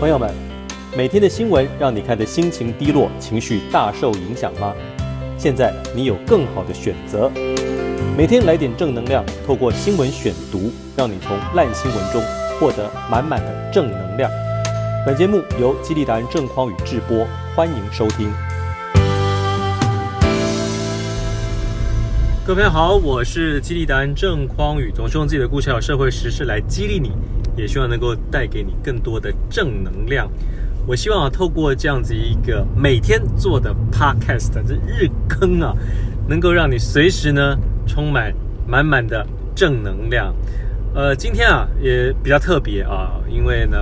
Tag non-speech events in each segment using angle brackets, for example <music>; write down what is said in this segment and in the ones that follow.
朋友们，每天的新闻让你看的心情低落、情绪大受影响吗？现在你有更好的选择，每天来点正能量，透过新闻选读，让你从烂新闻中获得满满的正能量。本节目由激励达人郑匡宇制播，欢迎收听。各位好，我是激励达人郑匡宇，总是用自己的故事和社会时事来激励你。也希望能够带给你更多的正能量。我希望啊，透过这样子一个每天做的 podcast，这日更啊，能够让你随时呢充满满满的正能量。呃，今天啊也比较特别啊，因为呢，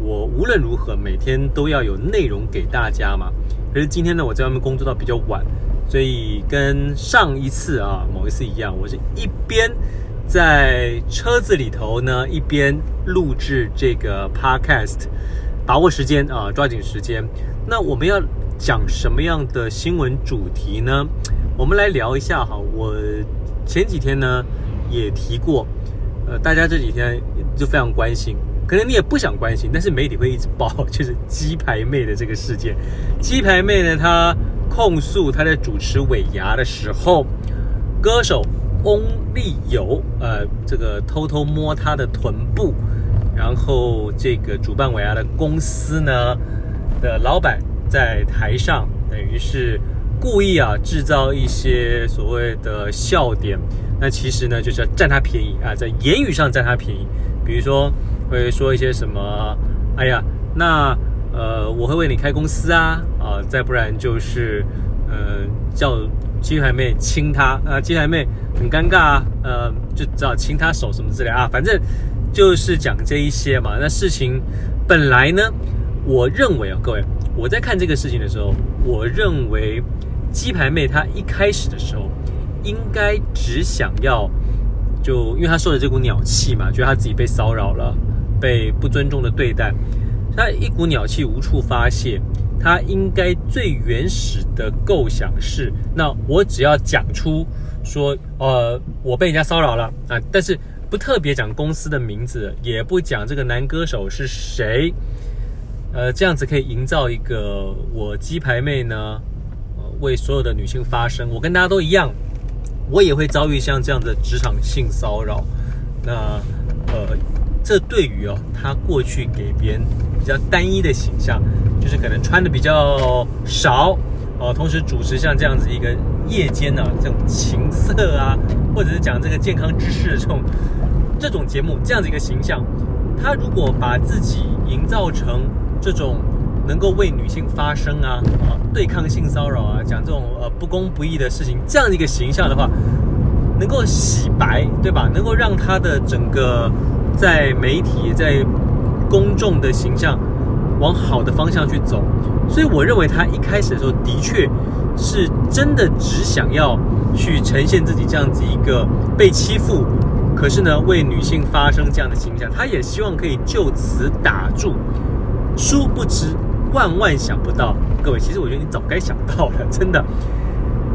我无论如何每天都要有内容给大家嘛。可是今天呢，我在外面工作到比较晚，所以跟上一次啊某一次一样，我是一边。在车子里头呢，一边录制这个 podcast，把握时间啊，抓紧时间。那我们要讲什么样的新闻主题呢？我们来聊一下哈。我前几天呢也提过，呃，大家这几天就非常关心，可能你也不想关心，但是媒体会一直报，<laughs> 就是鸡排妹的这个事件。鸡排妹呢，她控诉她在主持尾牙的时候，歌手。翁立友，呃，这个偷偷摸他的臀部，然后这个主办尾牙的公司呢的老板在台上，等于是故意啊制造一些所谓的笑点，那其实呢就是要占他便宜啊，在言语上占他便宜，比如说会说一些什么，哎呀，那呃我会为你开公司啊，啊，再不然就是呃叫。鸡排妹亲他啊，鸡排妹很尴尬啊，呃，就只好亲他手什么之类啊，反正就是讲这一些嘛。那事情本来呢，我认为啊，各位，我在看这个事情的时候，我认为鸡排妹她一开始的时候应该只想要，就因为她受了这股鸟气嘛，觉得她自己被骚扰了，被不尊重的对待，那一股鸟气无处发泄。他应该最原始的构想是，那我只要讲出说，呃，我被人家骚扰了啊，但是不特别讲公司的名字，也不讲这个男歌手是谁，呃，这样子可以营造一个我鸡排妹呢，呃，为所有的女性发声，我跟大家都一样，我也会遭遇像这样的职场性骚扰，那呃。这对于哦，他过去给别人比较单一的形象，就是可能穿的比较少哦，同时主持像这样子一个夜间呢、啊、这种情色啊，或者是讲这个健康知识的这种这种节目，这样子一个形象，他如果把自己营造成这种能够为女性发声啊啊，对抗性骚扰啊，讲这种呃不公不义的事情，这样的一个形象的话，能够洗白对吧？能够让他的整个。在媒体、在公众的形象往好的方向去走，所以我认为他一开始的时候的确是真的只想要去呈现自己这样子一个被欺负，可是呢为女性发声这样的形象，他也希望可以就此打住。殊不知，万万想不到，各位，其实我觉得你早该想到了，真的。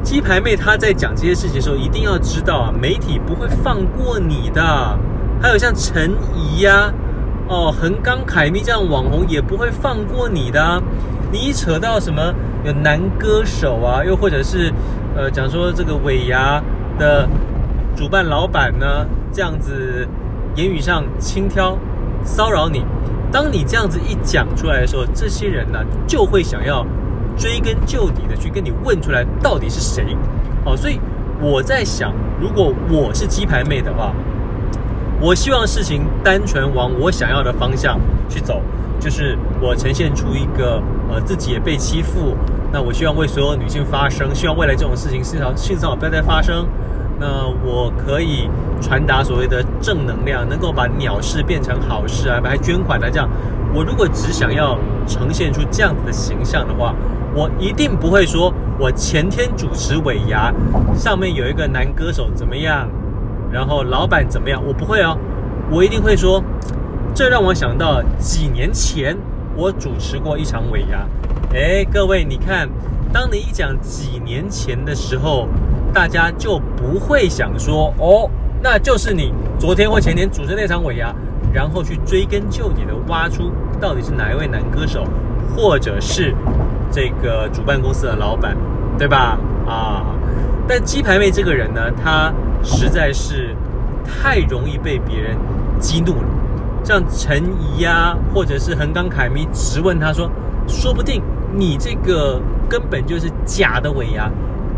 鸡排妹她在讲这些事情的时候，一定要知道啊，媒体不会放过你的。还有像陈怡呀，哦，横纲凯咪这样网红也不会放过你的。你一扯到什么有男歌手啊，又或者是呃讲说这个尾牙的主办老板呢，这样子言语上轻佻骚扰你，当你这样子一讲出来的时候，这些人呢就会想要追根究底的去跟你问出来到底是谁。哦，所以我在想，如果我是鸡排妹的话。我希望事情单纯往我想要的方向去走，就是我呈现出一个呃自己也被欺负，那我希望为所有女性发声，希望未来这种事情性骚性骚扰不要再发生，那我可以传达所谓的正能量，能够把鸟事变成好事啊，还捐款啊这样。我如果只想要呈现出这样子的形象的话，我一定不会说我前天主持尾牙，上面有一个男歌手怎么样。然后老板怎么样？我不会哦，我一定会说，这让我想到几年前我主持过一场尾牙。哎，各位你看，当你一讲几年前的时候，大家就不会想说哦，那就是你昨天或前天主持那场尾牙。然后去追根究底的挖出到底是哪一位男歌手，或者是这个主办公司的老板，对吧？啊，但鸡排妹这个人呢，她实在是太容易被别人激怒了。像陈怡呀，或者是横纲凯咪直问他说：“说不定你这个根本就是假的尾牙，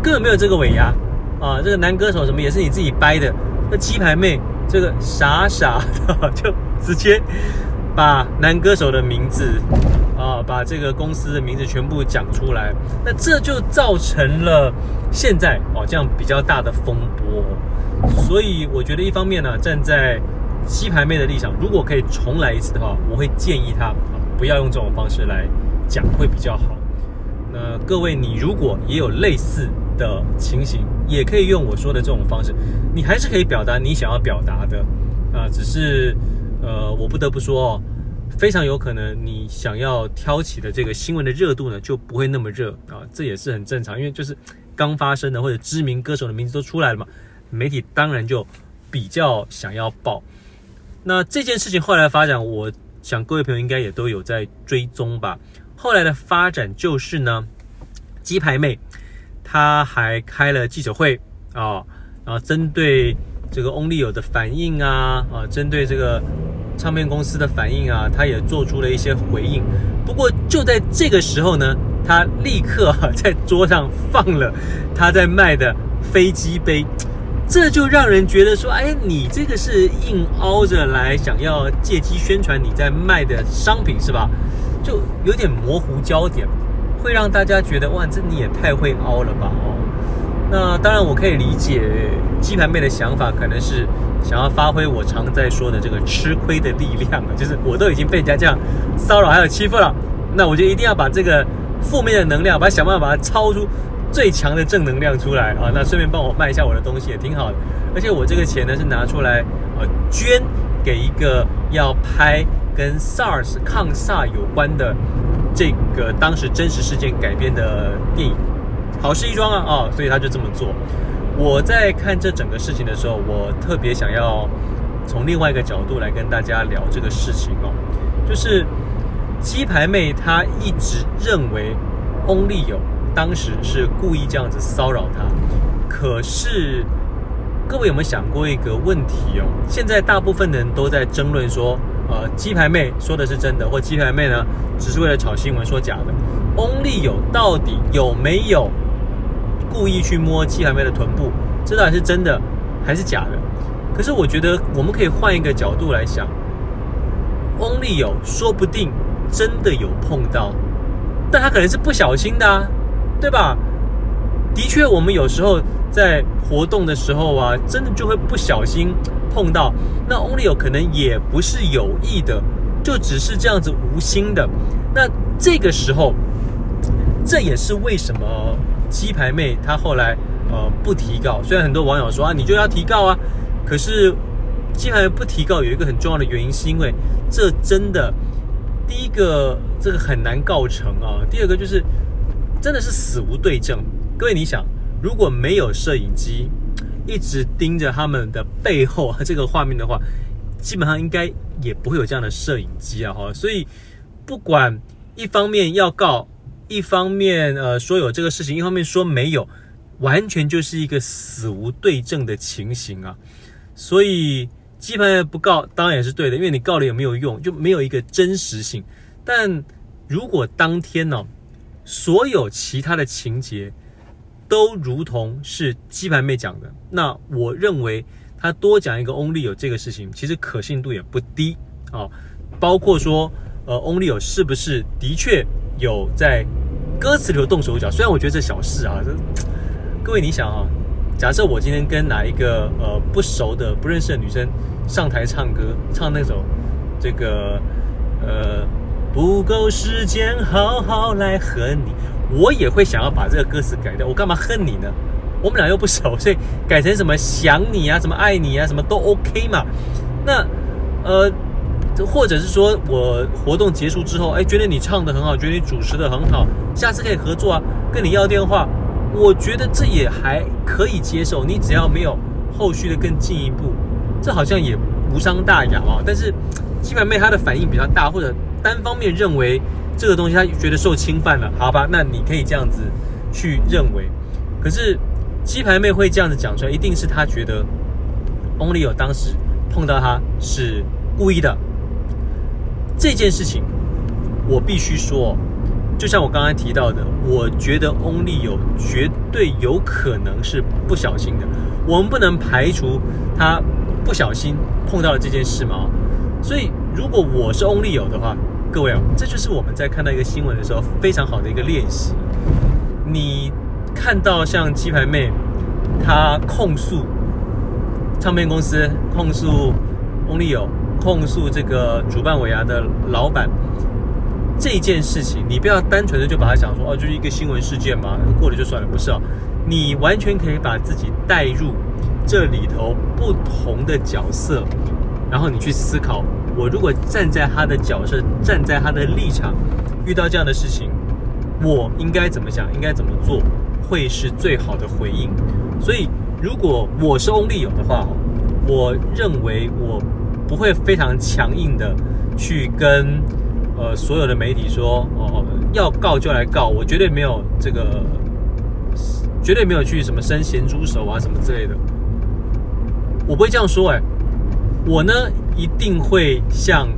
根本没有这个尾牙啊！这个男歌手什么也是你自己掰的。”那鸡排妹这个傻傻的 <laughs> 就直接把男歌手的名字啊，把这个公司的名字全部讲出来，那这就造成了现在哦这样比较大的风波。所以我觉得一方面呢，站在鸡排妹的立场，如果可以重来一次的话，我会建议她不要用这种方式来讲，会比较好。那各位，你如果也有类似的情形，也可以用我说的这种方式，你还是可以表达你想要表达的啊。只是呃，我不得不说哦，非常有可能你想要挑起的这个新闻的热度呢，就不会那么热啊。这也是很正常，因为就是刚发生的或者知名歌手的名字都出来了嘛，媒体当然就比较想要报。那这件事情后来发展，我想各位朋友应该也都有在追踪吧。后来的发展就是呢，鸡排妹她还开了记者会啊，然后针对这个翁立友的反应啊啊，针对这个唱片公司的反应啊，他也做出了一些回应。不过就在这个时候呢，他立刻在桌上放了他在卖的飞机杯。这就让人觉得说，哎，你这个是硬凹着来，想要借机宣传你在卖的商品是吧？就有点模糊焦点，会让大家觉得，哇，这你也太会凹了吧？哦，那当然我可以理解鸡排妹的想法，可能是想要发挥我常在说的这个吃亏的力量啊，<laughs> 就是我都已经被人家这样骚扰还有欺负了，那我就一定要把这个负面的能量，把它想办法把它超出。最强的正能量出来啊！那顺便帮我卖一下我的东西也挺好的，而且我这个钱呢是拿出来呃捐给一个要拍跟 SARS 抗 SARS 有关的这个当时真实事件改编的电影，好事一桩啊啊！所以他就这么做。我在看这整个事情的时候，我特别想要从另外一个角度来跟大家聊这个事情哦，就是鸡排妹她一直认为翁立友。当时是故意这样子骚扰她，可是各位有没有想过一个问题哦？现在大部分的人都在争论说，呃，鸡排妹说的是真的，或鸡排妹呢只是为了炒新闻说假的。翁立友到底有没有故意去摸鸡排妹的臀部？这到底是真的还是假的？可是我觉得我们可以换一个角度来想，翁立友说不定真的有碰到，但他可能是不小心的啊。对吧？的确，我们有时候在活动的时候啊，真的就会不小心碰到。那 Only 有可能也不是有意的，就只是这样子无心的。那这个时候，这也是为什么鸡排妹她后来呃不提告。虽然很多网友说啊，你就要提告啊，可是鸡排妹不提告有一个很重要的原因，是因为这真的第一个这个很难告成啊，第二个就是。真的是死无对证。各位，你想，如果没有摄影机一直盯着他们的背后这个画面的话，基本上应该也不会有这样的摄影机啊！哈，所以不管一方面要告，一方面呃说有这个事情，一方面说没有，完全就是一个死无对证的情形啊！所以鸡排妹不告当然也是对的，因为你告了也没有用，就没有一个真实性。但如果当天呢？所有其他的情节都如同是鸡排妹讲的，那我认为他多讲一个翁立友这个事情，其实可信度也不低啊。包括说，呃，翁立友是不是的确有在歌词里头动手脚？虽然我觉得这小事啊，各位你想啊，假设我今天跟哪一个呃不熟的、不认识的女生上台唱歌，唱那首这个呃。不够时间好好来恨你，我也会想要把这个歌词改掉。我干嘛恨你呢？我们俩又不熟，所以改成什么想你啊，什么爱你啊，什么都 OK 嘛。那呃，或者是说我活动结束之后，哎，觉得你唱得很好，觉得你主持得很好，下次可以合作啊，跟你要电话，我觉得这也还可以接受。你只要没有后续的更进一步，这好像也无伤大雅啊。但是。鸡排妹她的反应比较大，或者单方面认为这个东西她觉得受侵犯了，好吧，那你可以这样子去认为。可是鸡排妹会这样子讲出来，一定是她觉得 Only 有当时碰到她是故意的。这件事情我必须说，就像我刚才提到的，我觉得 Only 有绝对有可能是不小心的，我们不能排除他不小心碰到了这件事嘛。所以，如果我是 Only 有的话，各位啊，这就是我们在看到一个新闻的时候非常好的一个练习。你看到像鸡排妹，她控诉唱片公司，控诉 Only 有，控诉这个主办委员的老板，这件事情，你不要单纯的就把它想说哦，就是一个新闻事件嘛，过了就算了，不是啊，你完全可以把自己带入这里头不同的角色。然后你去思考，我如果站在他的角色，站在他的立场，遇到这样的事情，我应该怎么想，应该怎么做，会是最好的回应。所以，如果我是翁立友的话，我认为我不会非常强硬的去跟呃所有的媒体说，哦，要告就来告，我绝对没有这个，绝对没有去什么伸咸猪手啊什么之类的，我不会这样说，哎。我呢，一定会像，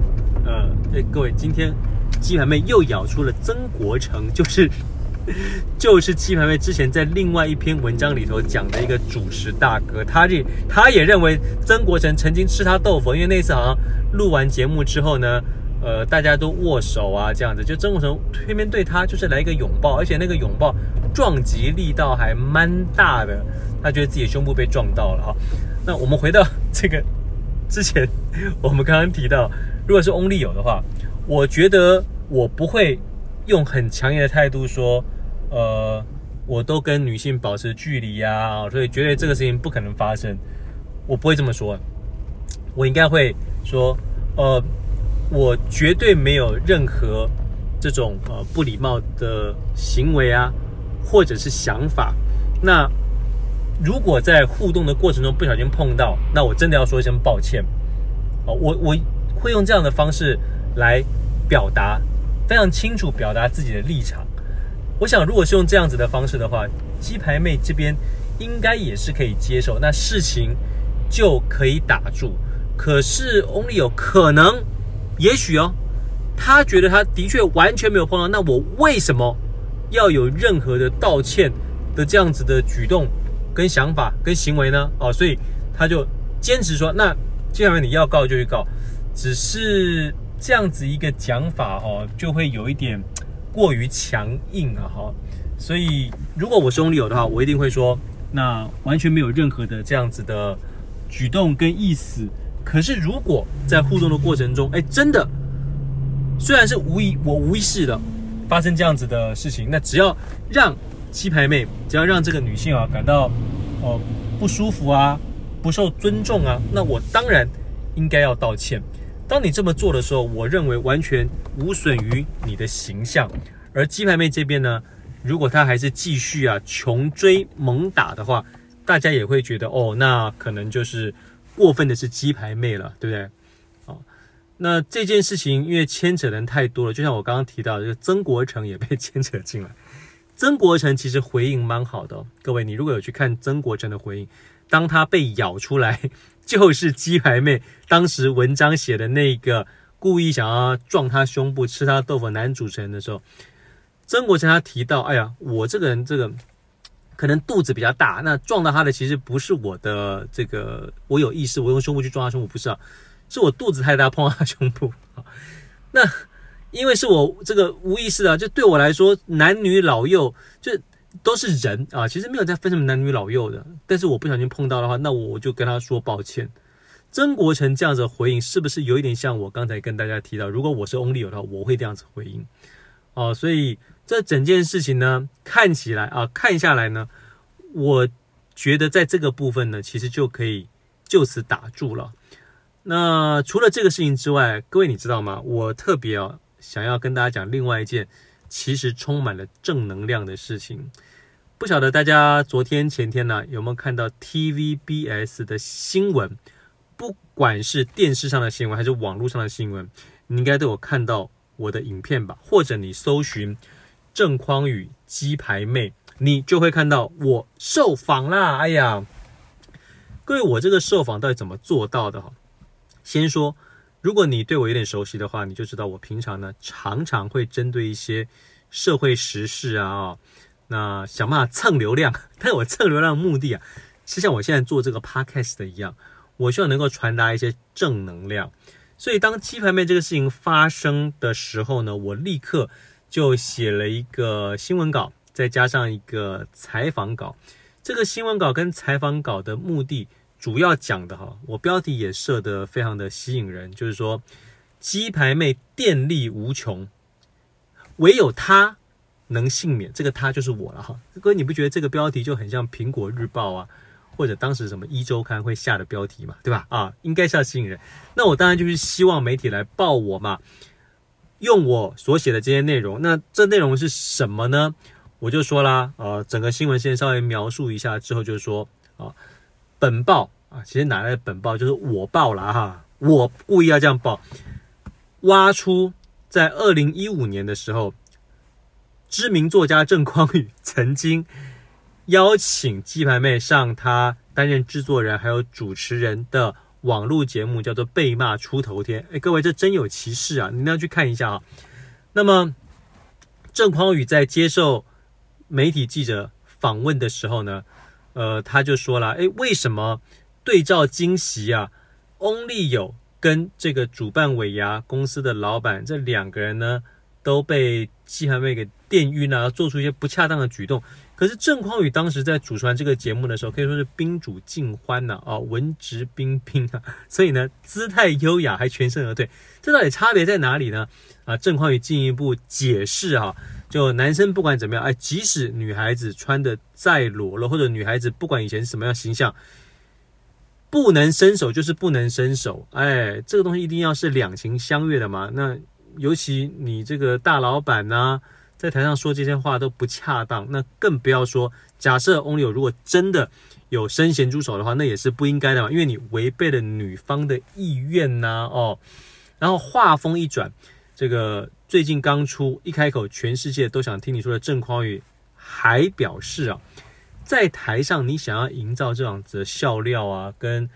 呃，哎，各位，今天鸡排妹又咬出了曾国城，就是，<laughs> 就是鸡排妹之前在另外一篇文章里头讲的一个主食大哥，他这他也认为曾国成曾经吃他豆腐，因为那次好像录完节目之后呢，呃，大家都握手啊，这样子，就曾国城偏偏对他就是来一个拥抱，而且那个拥抱撞击力道还蛮大的，他觉得自己胸部被撞到了哈。那我们回到这个。之前我们刚刚提到，如果是 Only 有的话，我觉得我不会用很强硬的态度说，呃，我都跟女性保持距离呀，所以觉得这个事情不可能发生。我不会这么说，我应该会说，呃，我绝对没有任何这种呃不礼貌的行为啊，或者是想法。那。如果在互动的过程中不小心碰到，那我真的要说一声抱歉。哦，我我会用这样的方式来表达，非常清楚表达自己的立场。我想，如果是用这样子的方式的话，鸡排妹这边应该也是可以接受，那事情就可以打住。可是 Only 有可能，也许哦，他觉得他的确完全没有碰到，那我为什么要有任何的道歉的这样子的举动？跟想法跟行为呢？哦，所以他就坚持说，那既然你要告就去告，只是这样子一个讲法哦，就会有一点过于强硬啊哈。所以如果我是翁立友的话，我一定会说，那完全没有任何的这样子的举动跟意思。可是如果在互动的过程中，哎，真的虽然是无意我无意识的发生这样子的事情，那只要让。鸡排妹，只要让这个女性啊感到哦不舒服啊，不受尊重啊，那我当然应该要道歉。当你这么做的时候，我认为完全无损于你的形象。而鸡排妹这边呢，如果她还是继续啊穷追猛打的话，大家也会觉得哦，那可能就是过分的是鸡排妹了，对不对？哦，那这件事情因为牵扯人太多了，就像我刚刚提到的，就曾国城也被牵扯进来。曾国城其实回应蛮好的哦，各位，你如果有去看曾国城的回应，当他被咬出来 <laughs> 就是鸡排妹当时文章写的那个故意想要撞他胸部吃他豆腐男主持人的时候，曾国城他提到，哎呀，我这个人这个可能肚子比较大，那撞到他的其实不是我的这个我有意识，我用胸部去撞他胸部不是啊，是我肚子太大碰到他胸部，<laughs> 那。因为是我这个无意识的，就对我来说，男女老幼就都是人啊，其实没有在分什么男女老幼的。但是我不小心碰到的话，那我就跟他说抱歉。曾国城这样子回应，是不是有一点像我刚才跟大家提到，如果我是 Only 的话，我会这样子回应哦。所以这整件事情呢，看起来啊，看下来呢，我觉得在这个部分呢，其实就可以就此打住了。那除了这个事情之外，各位你知道吗？我特别啊。想要跟大家讲另外一件，其实充满了正能量的事情。不晓得大家昨天前天呢有没有看到 TVBS 的新闻不管是电视上的新闻还是网络上的新闻，你应该都有看到我的影片吧？或者你搜寻郑匡宇鸡排妹，你就会看到我受访啦。哎呀，各位，我这个受访到底怎么做到的哈？先说，如果你对我有点熟悉的话，你就知道我平常呢常常会针对一些社会时事啊，那想办法蹭流量。<laughs> 但我蹭流量的目的啊，是像我现在做这个 podcast 的一样，我希望能够传达一些正能量。所以当鸡排妹这个事情发生的时候呢，我立刻就写了一个新闻稿，再加上一个采访稿。这个新闻稿跟采访稿的目的。主要讲的哈，我标题也设得非常的吸引人，就是说鸡排妹电力无穷，唯有她能幸免。这个她就是我了哈。哥，你不觉得这个标题就很像苹果日报啊，或者当时什么一周刊会下的标题嘛，对吧？啊，应该是要吸引人。那我当然就是希望媒体来报我嘛，用我所写的这些内容。那这内容是什么呢？我就说啦，呃，整个新闻先稍微描述一下之后，就是说啊。本报啊，其实哪来的本报？就是我报了哈，我故意要这样报，挖出在二零一五年的时候，知名作家郑匡宇曾经邀请鸡排妹上他担任制作人还有主持人的网络节目，叫做《被骂出头天》。哎，各位，这真有其事啊！你们要去看一下啊。那么，郑匡宇在接受媒体记者访问的时候呢，呃，他就说了，诶，为什么对照惊喜啊？翁立友跟这个主办尾牙公司的老板这两个人呢，都被鸡排妹给电晕啊，做出一些不恰当的举动。可是郑匡宇当时在主持完这个节目的时候，可以说是宾主尽欢呐，啊，文质彬彬啊，所以呢，姿态优雅，还全身而退。这到底差别在哪里呢？啊，郑匡宇进一步解释啊。就男生不管怎么样，哎，即使女孩子穿的再裸露，或者女孩子不管以前是什么样形象，不能伸手就是不能伸手，哎，这个东西一定要是两情相悦的嘛。那尤其你这个大老板呢、在台上说这些话都不恰当，那更不要说假设翁立友如果真的有伸咸猪手的话，那也是不应该的嘛，因为你违背了女方的意愿呐、哦。然后话锋一转，这个。最近刚出，一开口全世界都想听你说的郑匡宇还表示啊，在台上你想要营造这样子的笑料啊，跟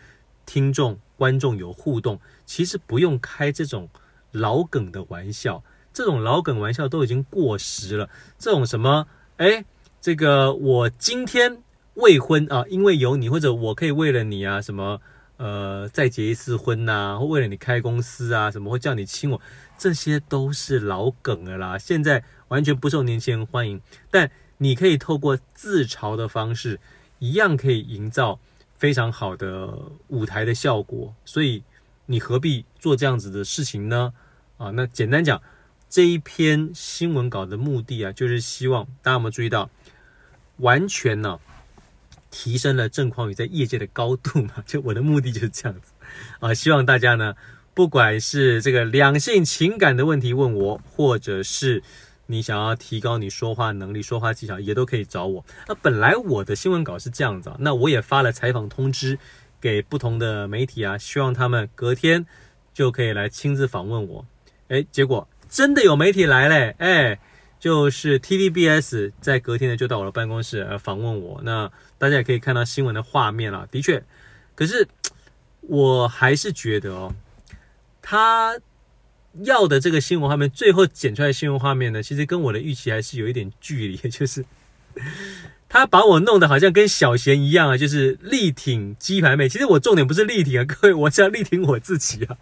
听众观众有互动，其实不用开这种老梗的玩笑，这种老梗玩笑都已经过时了。这种什么，哎，这个我今天未婚啊，因为有你，或者我可以为了你啊，什么呃再结一次婚呐，或为了你开公司啊，什么会叫你亲我。这些都是老梗了啦，现在完全不受年轻人欢迎。但你可以透过自嘲的方式，一样可以营造非常好的舞台的效果。所以你何必做这样子的事情呢？啊，那简单讲，这一篇新闻稿的目的啊，就是希望大家有没有注意到，完全呢、提升了郑匡宇在业界的高度嘛？就我的目的就是这样子啊，希望大家呢。不管是这个两性情感的问题问我，或者是你想要提高你说话能力、说话技巧，也都可以找我。那本来我的新闻稿是这样子，那我也发了采访通知给不同的媒体啊，希望他们隔天就可以来亲自访问我。诶，结果真的有媒体来嘞，诶，就是 TVBS 在隔天呢就到我的办公室来访问我。那大家也可以看到新闻的画面了，的确，可是我还是觉得哦。他要的这个新闻画面，最后剪出来的新闻画面呢，其实跟我的预期还是有一点距离，<laughs> 就是他把我弄得好像跟小贤一样啊，就是力挺鸡排妹。其实我重点不是力挺啊，各位，我是要力挺我自己啊。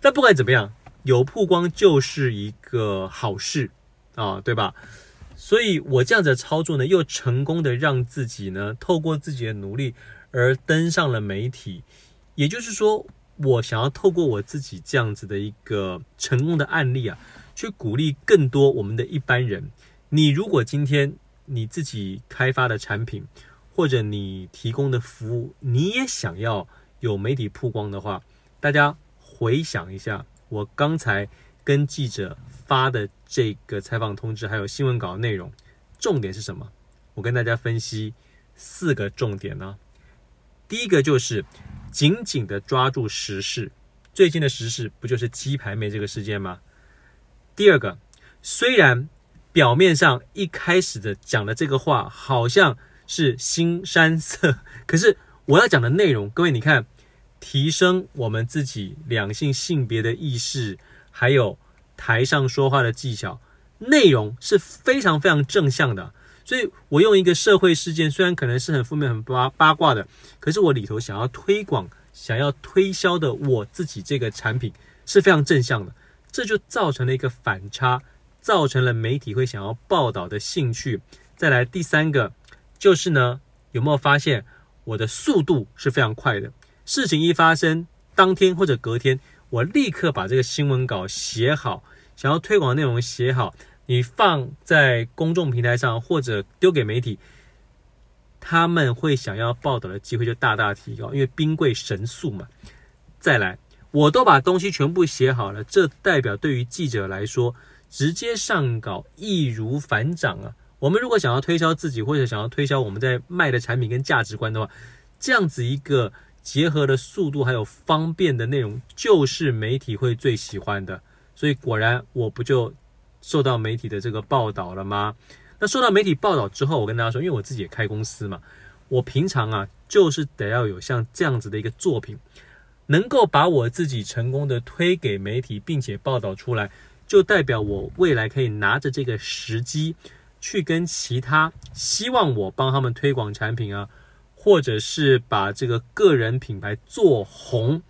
但不管怎么样，有曝光就是一个好事啊，对吧？所以我这样子的操作呢，又成功的让自己呢，透过自己的努力而登上了媒体，也就是说。我想要透过我自己这样子的一个成功的案例啊，去鼓励更多我们的一般人。你如果今天你自己开发的产品，或者你提供的服务，你也想要有媒体曝光的话，大家回想一下我刚才跟记者发的这个采访通知，还有新闻稿内容，重点是什么？我跟大家分析四个重点呢。第一个就是紧紧的抓住时事，最近的时事不就是鸡排妹这个事件吗？第二个，虽然表面上一开始的讲的这个话好像是新山色，可是我要讲的内容，各位你看，提升我们自己两性性别的意识，还有台上说话的技巧，内容是非常非常正向的。所以我用一个社会事件，虽然可能是很负面、很八八卦的，可是我里头想要推广、想要推销的我自己这个产品是非常正向的，这就造成了一个反差，造成了媒体会想要报道的兴趣。再来第三个就是呢，有没有发现我的速度是非常快的？事情一发生，当天或者隔天，我立刻把这个新闻稿写好，想要推广内容写好。你放在公众平台上，或者丢给媒体，他们会想要报道的机会就大大提高，因为兵贵神速嘛。再来，我都把东西全部写好了，这代表对于记者来说，直接上稿易如反掌啊。我们如果想要推销自己，或者想要推销我们在卖的产品跟价值观的话，这样子一个结合的速度还有方便的内容，就是媒体会最喜欢的。所以果然，我不就。受到媒体的这个报道了吗？那受到媒体报道之后，我跟大家说，因为我自己也开公司嘛，我平常啊就是得要有像这样子的一个作品，能够把我自己成功的推给媒体，并且报道出来，就代表我未来可以拿着这个时机去跟其他希望我帮他们推广产品啊，或者是把这个个人品牌做红，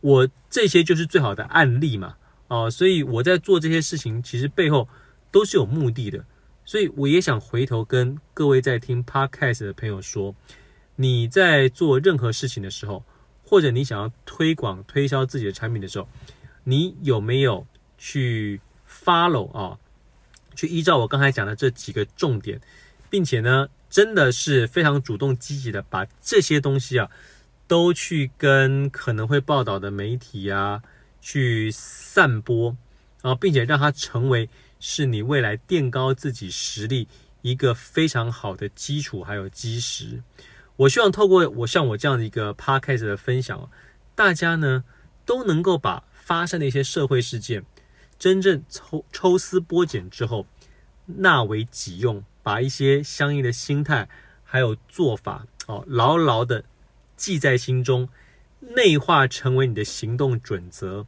我这些就是最好的案例嘛。哦，所以我在做这些事情，其实背后都是有目的的。所以我也想回头跟各位在听 Podcast 的朋友说，你在做任何事情的时候，或者你想要推广、推销自己的产品的时候，你有没有去 follow 啊？去依照我刚才讲的这几个重点，并且呢，真的是非常主动积极的把这些东西啊，都去跟可能会报道的媒体啊。去散播，啊，并且让它成为是你未来垫高自己实力一个非常好的基础，还有基石。我希望透过我像我这样的一个 podcast 的分享，大家呢都能够把发生的一些社会事件，真正抽抽丝剥茧之后，纳为己用，把一些相应的心态还有做法，哦，牢牢的记在心中。内化成为你的行动准则，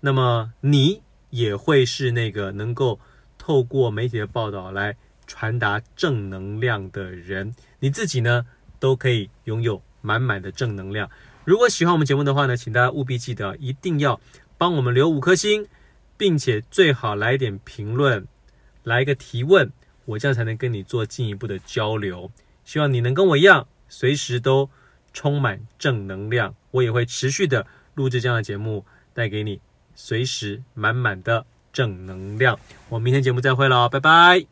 那么你也会是那个能够透过媒体的报道来传达正能量的人。你自己呢，都可以拥有满满的正能量。如果喜欢我们节目的话呢，请大家务必记得一定要帮我们留五颗星，并且最好来点评论，来一个提问，我这样才能跟你做进一步的交流。希望你能跟我一样，随时都。充满正能量，我也会持续的录制这样的节目，带给你随时满满的正能量。我们明天节目再会了，拜拜。